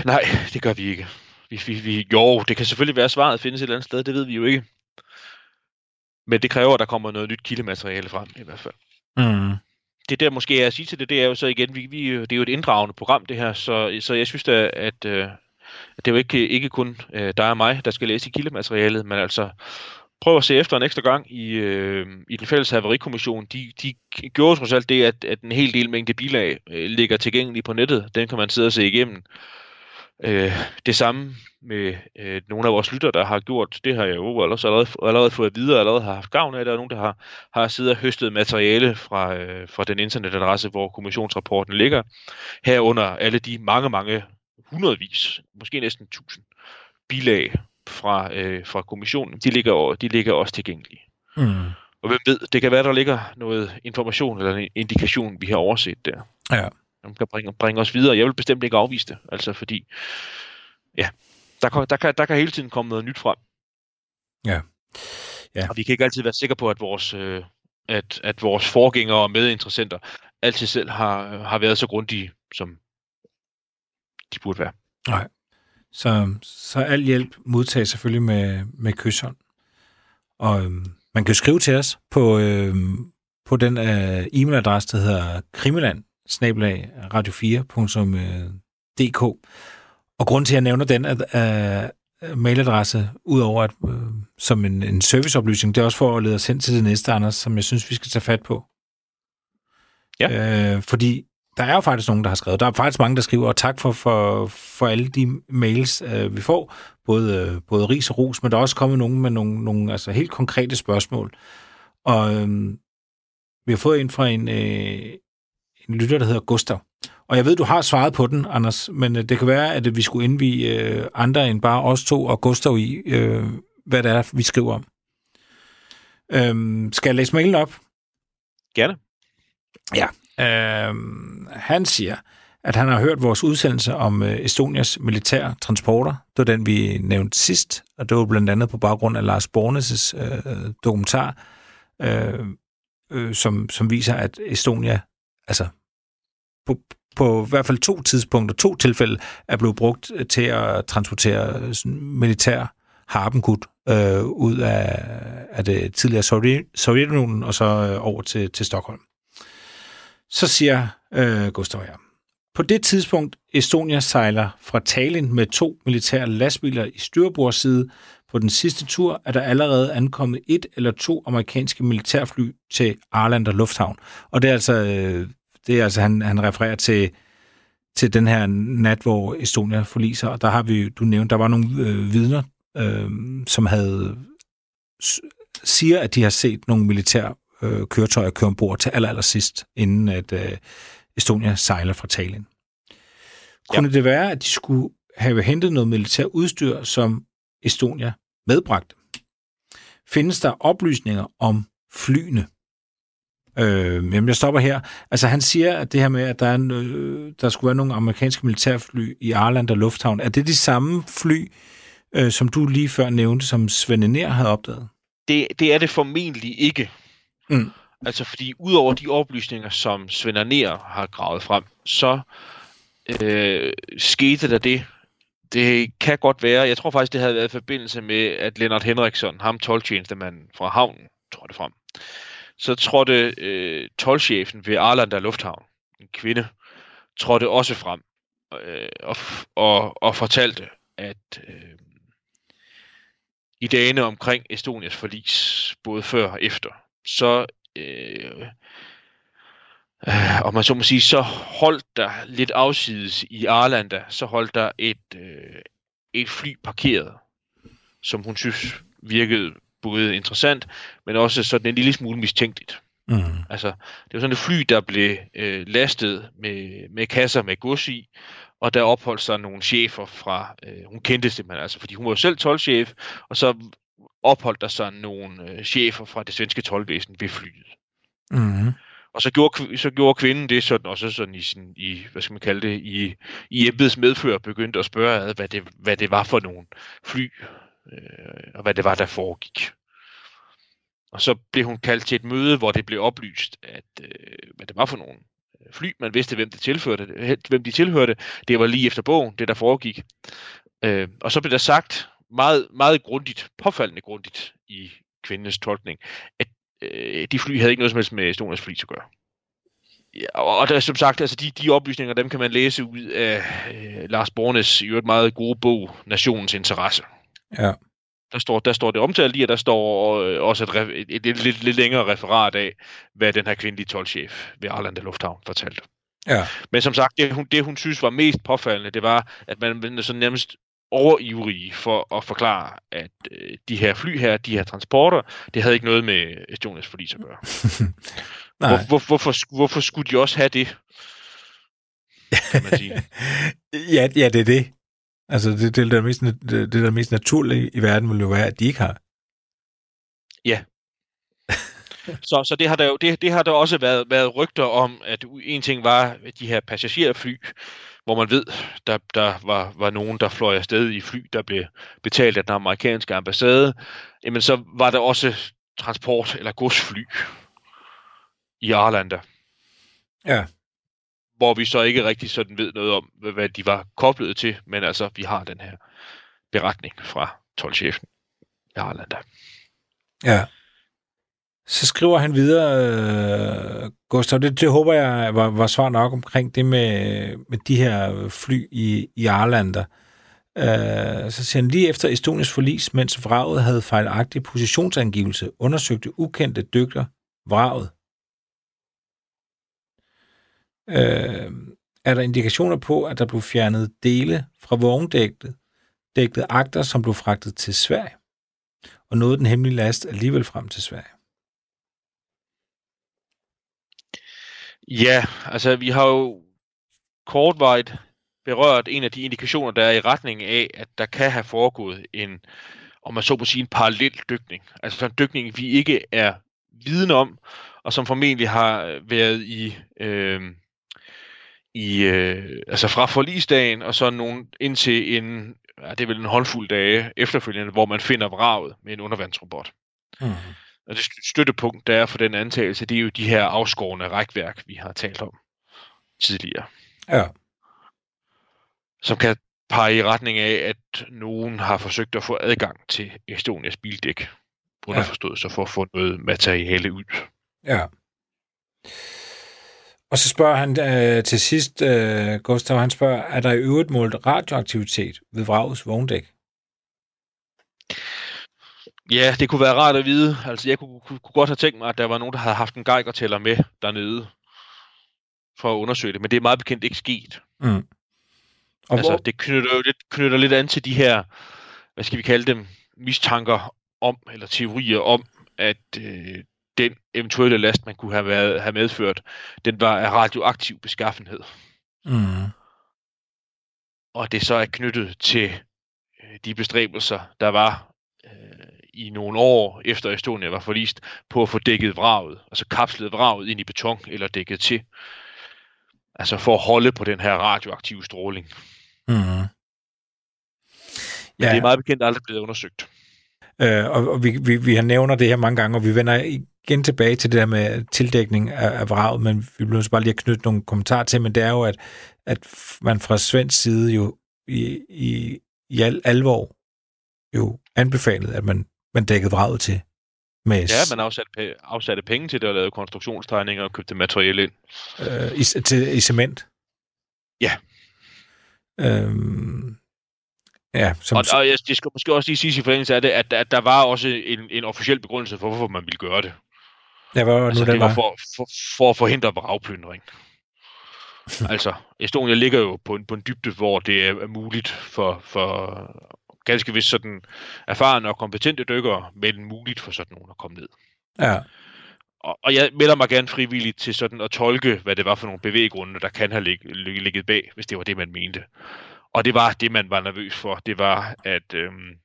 Nej, det gør vi ikke. Vi, vi, vi, jo, det kan selvfølgelig være, svaret findes et eller andet sted, det ved vi jo ikke. Men det kræver, at der kommer noget nyt kildemateriale frem, i hvert fald. Mm. Det der måske er at sige til det, det er jo så igen, vi, vi, det er jo et inddragende program, det her, så, så jeg synes da, at, øh, at det er jo ikke, ikke kun øh, dig og mig, der skal læse i kildematerialet, men altså prøv at se efter en ekstra gang i, øh, i den fælles haverikommission. De, de gjorde trods alt det, at, at en hel del mængde bilag øh, ligger tilgængelig på nettet. Den kan man sidde og se igennem. Øh, det samme med øh, nogle af vores lytter, der har gjort, det har jeg jo allerede, allerede, allerede fået videre, allerede har haft gavn af. Der er nogen, der har, har siddet og høstet materiale fra, øh, fra den internetadresse, hvor kommissionsrapporten ligger. Herunder alle de mange, mange hundredvis, måske næsten tusind bilag fra, øh, fra kommissionen, de ligger, de ligger også tilgængelige. Mm. Og hvem ved, det kan være, der ligger noget information eller en indikation, vi har overset der. Ja. Som kan bringe, bringe os videre. Jeg vil bestemt ikke afvise det, altså fordi, ja, der kan, der, kan, der kan hele tiden komme noget nyt frem. Ja. Ja. Og vi kan ikke altid være sikre på, at vores, øh, at, at vores forgængere og medinteressenter altid selv har, har været så grundige, som de burde være. Nej. Så, så al hjælp modtages selvfølgelig med, med kysshånd. Og øhm, man kan skrive til os på, øhm, på den øh, e-mailadresse, der hedder krimiland radio4.dk. Og grunden til, at jeg nævner den at, øh, mailadresse, udover at, øh, som en, en serviceoplysning, det er også for at lede os hen til det næste, Anders, som jeg synes, vi skal tage fat på. Ja. Øh, fordi der er jo faktisk nogen, der har skrevet. Der er faktisk mange, der skriver, og tak for, for, for alle de mails, øh, vi får. Både, øh, både ris og ros, men der er også kommet nogen med nogle, nogle altså, helt konkrete spørgsmål. Og øh, vi har fået en fra en, øh, en lytter, der hedder Gustav. Og jeg ved, du har svaret på den, Anders, men øh, det kan være, at vi skulle indvige øh, andre end bare os to og Gustav i, øh, hvad det er, vi skriver om. Øh, skal jeg læse mailen op? Gerne. Ja. Øh, han siger, at han har hørt vores udsendelse om øh, Estonias militære transporter. Det var den, vi nævnte sidst, og det var blandt andet på baggrund af Lars Bornes' øh, dokumentar, øh, øh, som, som viser, at Estonia, altså på, på i hvert fald to tidspunkter, to tilfælde, er blevet brugt øh, til at transportere øh, sådan, militær harpenkut øh, ud af, af det tidligere Sovjet, Sovjetunionen og så øh, over til, til Stockholm. Så siger øh, Gustav her. På det tidspunkt, Estonia sejler fra Tallinn med to militære lastbiler i styrbordside. På den sidste tur er der allerede ankommet et eller to amerikanske militærfly til Arlanda Lufthavn. Og det er altså, øh, det er altså han, han refererer til, til den her nat, hvor Estonia forliser. Og der har vi, du nævnte, der var nogle øh, vidner, øh, som havde siger, at de har set nogle militære øh, køretøjer køre ombord til aller, aller sidst, inden at øh, Estonia sejler fra Tallinn. Kunne ja. det være, at de skulle have hentet noget militær udstyr, som Estonia medbragte? Findes der oplysninger om flyene? Øh, jamen, jeg stopper her. Altså, han siger, at det her med, at der, er en, øh, der skulle være nogle amerikanske militærfly i Arlander Lufthavn, er det de samme fly, øh, som du lige før nævnte, som Svend Nær havde opdaget? Det, det er det formentlig ikke. Mm. Altså, fordi udover de oplysninger, som Svend Arner har gravet frem, så øh, skete der det. Det kan godt være, jeg tror faktisk, det havde været i forbindelse med, at Lennart Henriksson, ham tolvtjenestemanden fra havnen, tror det frem, så trådte øh, tolvchefen ved Arlanda Lufthavn, en kvinde, trådte også frem øh, og, og, og fortalte, at øh, i dagene omkring Estonias forlis, både før og efter, så øh, øh, og man så må sige, så holdt der lidt afsides i Arlanda, så holdt der et, øh, et fly parkeret, som hun synes virkede både interessant, men også sådan en lille smule mistænkeligt. Mm. Altså, det var sådan et fly, der blev øh, lastet med, med kasser med gods i, og der opholdt sig nogle chefer fra, øh, hun kendte simpelthen, altså, fordi hun var jo selv 12-chef, og så opholdt der sig nogle øh, chefer fra det svenske tolvvæsen ved flyet. Mm. Og så gjorde, så gjorde kvinden det sådan, også sådan i, sin, i, hvad skal man kalde det, i, i embeds medfør begyndte at spørge ad, hvad det, hvad det var for nogle fly, øh, og hvad det var, der foregik. Og så blev hun kaldt til et møde, hvor det blev oplyst, at øh, hvad det var for nogle fly. Man vidste, hvem, det tilhørte, hvem de tilhørte. Det var lige efter bogen, det der foregik. Øh, og så blev der sagt meget, meget grundigt, påfaldende grundigt i kvindens tolkning, at øh, de fly havde ikke noget som helst med Estonias fly at gøre. Ja, og, der, som sagt, altså de, de oplysninger, dem kan man læse ud af øh, Lars Bornes i øvrigt meget gode bog, Nationens Interesse. Ja. Der står, der står det omtalt i, og der står øh, også et, et, et, et lidt, lidt længere referat af, hvad den her kvindelige tolvchef ved Arlanda Lufthavn fortalte. Ja. Men som sagt, det hun, det hun synes var mest påfaldende, det var, at man var så nærmest overivrige for at forklare, at øh, de her fly her, de her transporter, det havde ikke noget med Estonias forlis at gøre. (laughs) Nej. Hvor, hvor, hvorfor, hvorfor skulle de også have det? Kan man sige. (laughs) ja, ja, det er det. Altså, det, det, der er mest, det, det der er mest naturlige i verden, vil jo være, at de ikke har. Ja. (laughs) så, så det har der jo det, det har der også været, været rygter om, at en ting var de her passagerfly, hvor man ved, der, der var, var nogen, der fløj afsted i fly, der blev betalt af den amerikanske ambassade, jamen så var der også transport- eller godsfly i Arlanda. Ja. Hvor vi så ikke rigtig sådan ved noget om, hvad de var koblet til, men altså, vi har den her beretning fra 12-chefen i Arlanda. Ja. Så skriver han videre, øh, Gustav, det, det håber jeg var, var svar nok omkring det med, med de her fly i, i Arlanda. Øh, så siger han, lige efter Estonias forlis, mens vraget havde fejlagtig positionsangivelse, undersøgte ukendte dykker vraget. Øh, er der indikationer på, at der blev fjernet dele fra vogndækket, dækket akter, som blev fragtet til Sverige, og nåede den hemmelige last alligevel frem til Sverige? Ja, altså vi har jo kortvarigt berørt en af de indikationer, der er i retning af, at der kan have foregået en, om man så må sige, en parallel dykning. Altså en dykning, vi ikke er viden om, og som formentlig har været i, øh, i øh, altså fra forlisdagen, og så nogen indtil en, ja, det er vel en håndfuld dage efterfølgende, hvor man finder vraget med en undervandsrobot. Mm. Og det støttepunkt, der er for den antagelse, det er jo de her afskårende rækværk, vi har talt om tidligere. Ja. Som kan pege i retning af, at nogen har forsøgt at få adgang til Estonias bildæk. Underforstået, ja. så for at få noget materiale ud. Ja. Og så spørger han øh, til sidst, øh, Gustav, han spørger, er der i øvrigt målt radioaktivitet ved vragets vogndæk? Ja, det kunne være rart at vide. Altså, jeg kunne, kunne, kunne godt have tænkt mig, at der var nogen, der havde haft en geigertæller med dernede for at undersøge det, men det er meget bekendt ikke sket. Mm. Og altså, hvor... det knytter lidt, knytter lidt an til de her, hvad skal vi kalde dem, mistanker om, eller teorier om, at øh, den eventuelle last, man kunne have, været, have medført, den var af radioaktiv beskaffenhed. Mm. Og det så er knyttet til øh, de bestræbelser, der var øh, i nogle år efter Estonia var forlist, på at få dækket vraget, altså kapslet vraget ind i beton eller dækket til. Altså for at holde på den her radioaktive stråling. Mm. Ja. det er meget bekendt aldrig blevet undersøgt. Øh, og og vi, vi, vi har nævner det her mange gange, og vi vender igen tilbage til det der med tildækning af, af vraget, men vi bliver bare lige at knytte nogle kommentarer til, men det er jo, at, at man fra svensk side jo i, i, i al alvor jo anbefalet, at man, man dækkede vraget til. Med ja, man afsatte, afsatte penge til det og lavede konstruktionstegninger og købte materiale ind. Øh, i, til, I cement? Ja. Øhm, ja, som... Og, og jeg, det skal måske også lige sige i forlængelse af det, at, at der var også en, en officiel begrundelse for, hvorfor man ville gøre det. Ja, hvad var altså, nu, det var? var for, for, for at forhindre vragplyndring. (laughs) altså, Estonia ligger jo på en, på en dybde, hvor det er muligt for, for ganske vist sådan erfarne og kompetente dykkere, men muligt for sådan nogen at komme ned. Ja. Og, og jeg melder mig gerne frivilligt til sådan at tolke, hvad det var for nogle bevæggrunde, der kan have lig, lig, ligget bag, hvis det var det, man mente. Og det var det, man var nervøs for. Det var, at øhm,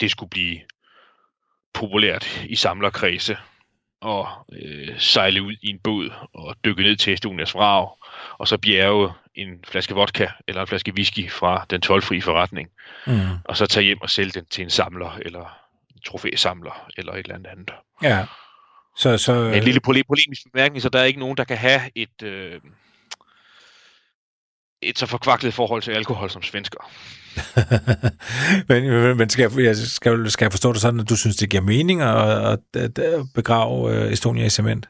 det skulle blive populært i samlerkredse og øh, sejle ud i en båd og dykke ned til Estonias vrag, og så bjerge en flaske vodka eller en flaske whisky fra den tolvfri forretning, mm. og så tage hjem og sælge den til en samler, eller en trofæsamler, eller et eller andet andet. Ja. Så, så... En lille polemisk bemærkning, så der er ikke nogen, der kan have et, øh, et så forkvaklet forhold til alkohol som svensker. (laughs) men men skal, jeg, skal, skal jeg forstå det sådan, at du synes, det giver mening at, at, at, at begrave øh, Estonia i cement?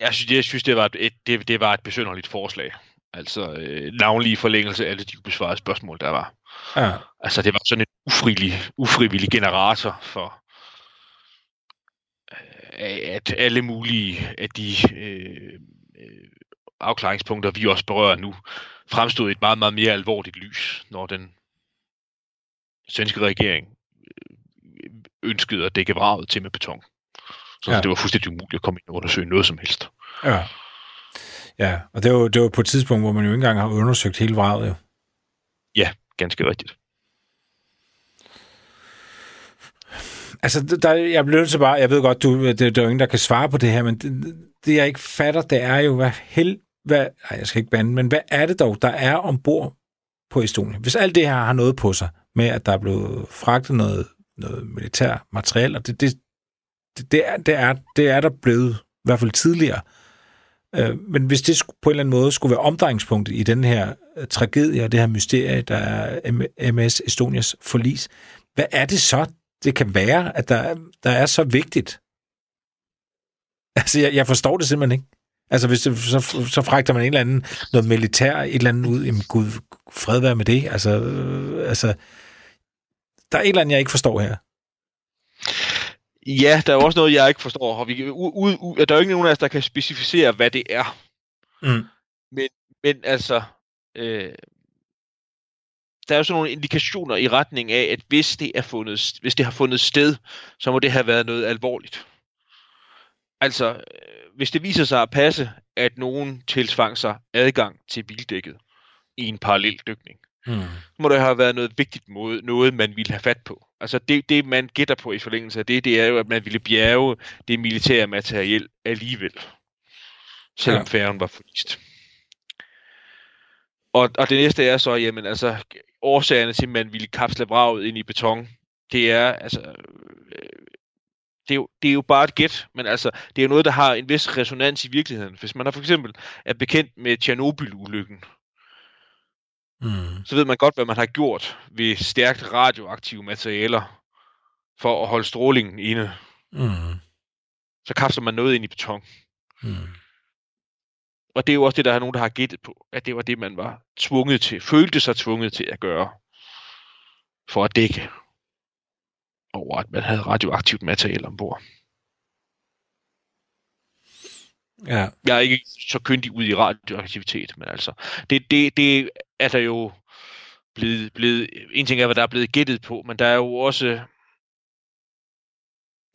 Jeg synes, jeg synes det, var et, det, det var et besynderligt forslag. Altså øh, navnlig forlængelse af alle de ubesvarede spørgsmål, der var. Ja. Altså det var sådan en ufrivillig, ufrivillig generator for øh, at alle mulige af de øh, øh, afklaringspunkter, vi også berører nu, fremstod i et meget, meget mere alvorligt lys, når den svenske regering øh, ønskede at dække vraget til med beton. Så ja. det var fuldstændig umuligt at komme ind og undersøge noget som helst. Ja. Ja, og det var, det var på et tidspunkt, hvor man jo ikke engang har undersøgt hele vraget. Jo. Ja, ganske rigtigt. Altså, der, jeg bliver nødt til bare, jeg ved godt, du, det, der er jo ingen, der kan svare på det her, men det, det jeg ikke fatter, det er jo, hvad hel, hvad, nej, jeg skal ikke bande, men hvad er det dog, der er ombord på Estonia? Hvis alt det her har noget på sig, med at der er blevet fragtet noget, noget militær materiel, og det, det, det, det, er, det, er, det er der blevet, i hvert fald tidligere. Øh, Øh, men hvis det på en eller anden måde skulle være omdrejningspunktet i den her øh, tragedie og det her mysterie, der er MS Estonias forlis, hvad er det så, det kan være, at der, der er så vigtigt? Altså, jeg, jeg forstår det simpelthen ikke. Altså, hvis det, så, så fragter man en eller anden, noget militær, et eller andet ud, jamen gud, fred være med det. Altså, øh, altså, der er et eller andet, jeg ikke forstår her. Ja, der er også noget, jeg ikke forstår. Og vi, u, u, u, der er jo ikke nogen af os, der kan specificere, hvad det er. Mm. Men, men altså, øh, der er jo sådan nogle indikationer i retning af, at hvis det, er fundet, hvis det har fundet sted, så må det have været noget alvorligt. Altså, øh, hvis det viser sig at passe, at nogen tilsvang sig adgang til bildækket i en parallel dykning, Mm. så må det have været noget vigtigt måde, noget man ville have fat på. Altså det, det man gætter på i forlængelse af det, det er jo, at man ville bjerge det militære materiel alligevel. Selvom Ja. færgen var forlist. Og, og det næste er så, jamen altså, årsagerne til, at man ville kapsle vraget ind i beton, det er, altså, øh, det er, jo, det er jo bare et gæt, men altså, det er jo noget, der har en vis resonans i virkeligheden. Hvis man er for eksempel er bekendt med Tjernobyl-ulykken, Mm. så ved man godt, hvad man har gjort ved stærkt radioaktive materialer for at holde strålingen inde. Mm. Så kapsler man noget ind i beton. Mm. Og det er jo også det, der er nogen, der har gættet på, at det var det, man var tvunget til, følte sig tvunget til at gøre, for at dække over, at man havde radioaktivt materiale ombord. Ja. Jeg er ikke så kyndig ud i radioaktivitet, men altså, det, det, det er der jo blevet, blevet, en ting er, hvad der er blevet gættet på, men der er jo også,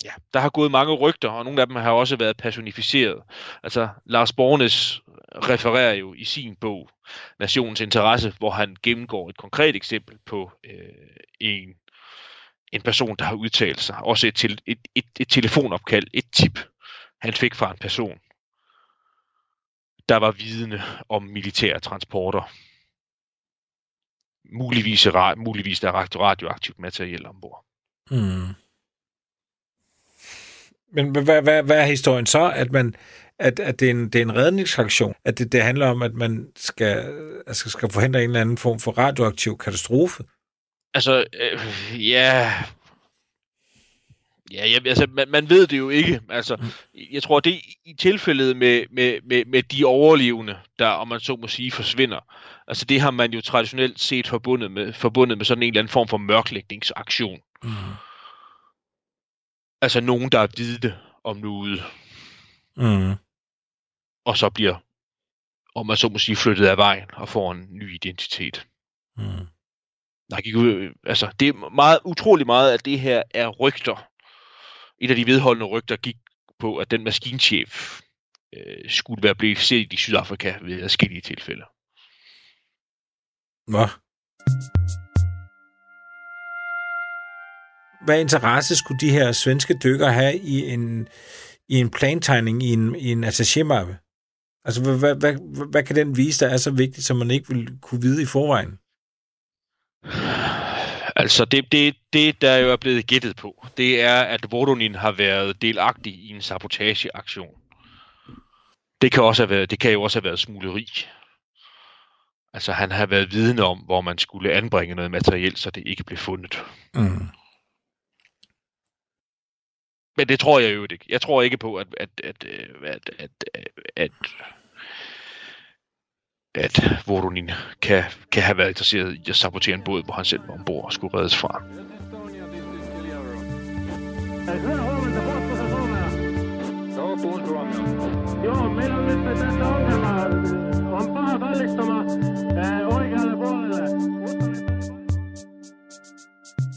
ja, der har gået mange rygter, og nogle af dem har også været personificeret. Altså, Lars Bornes refererer jo i sin bog, Nationens Interesse, hvor han gennemgår et konkret eksempel på øh, en, en person, der har udtalt sig. Også et, til, et, et, et telefonopkald, et tip, han fik fra en person, der var vidne om militære transporter. Muligvis, er muligvis der er radio- radioaktivt materiale ombord. Mm. Men hvad, hvad, hvad, er historien så? At, man, at, at det, er en, det er en redningsaktion? At det, det handler om, at man skal, altså skal forhindre en eller anden form for radioaktiv katastrofe? Altså, øh, ja... Ja, jeg, altså, man, man ved det jo ikke. Altså, jeg tror, det i tilfældet med, med, med, med de overlevende, der, om man så må sige, forsvinder, altså det har man jo traditionelt set forbundet med, forbundet med sådan en eller anden form for mørklægningsaktion. Mm. Altså nogen, der er vidne om noget, Mm. og så bliver, om man så må sige, flyttet af vejen og får en ny identitet. Mm. Der gik ud, altså, det er meget, utrolig meget af det her er rygter. Et af de vedholdende rygter gik på, at den maskinchef øh, skulle være blevet set i Sydafrika ved adskillige tilfælde. Nå. Hvad interesse skulle de her svenske dykkere have i en, i en plantegning i en, i en attachémappe? Altså, hvad, hvad, hvad, hvad kan den vise, der er så vigtigt, som man ikke vil kunne vide i forvejen? Altså, det, det, det der jo er blevet gættet på, det er, at Voronin har været delagtig i en sabotageaktion. Det kan, også have været, det kan jo også have været smugleri. Altså, han har været vidne om, hvor man skulle anbringe noget materiel, så det ikke blev fundet. Mm. Men det tror jeg jo ikke. Jeg tror ikke på, at, at, at, øh, at, at, at, at, at Voronin kan, kan have været interesseret i at sabotere en båd, hvor han selv var ombord og skulle reddes fra.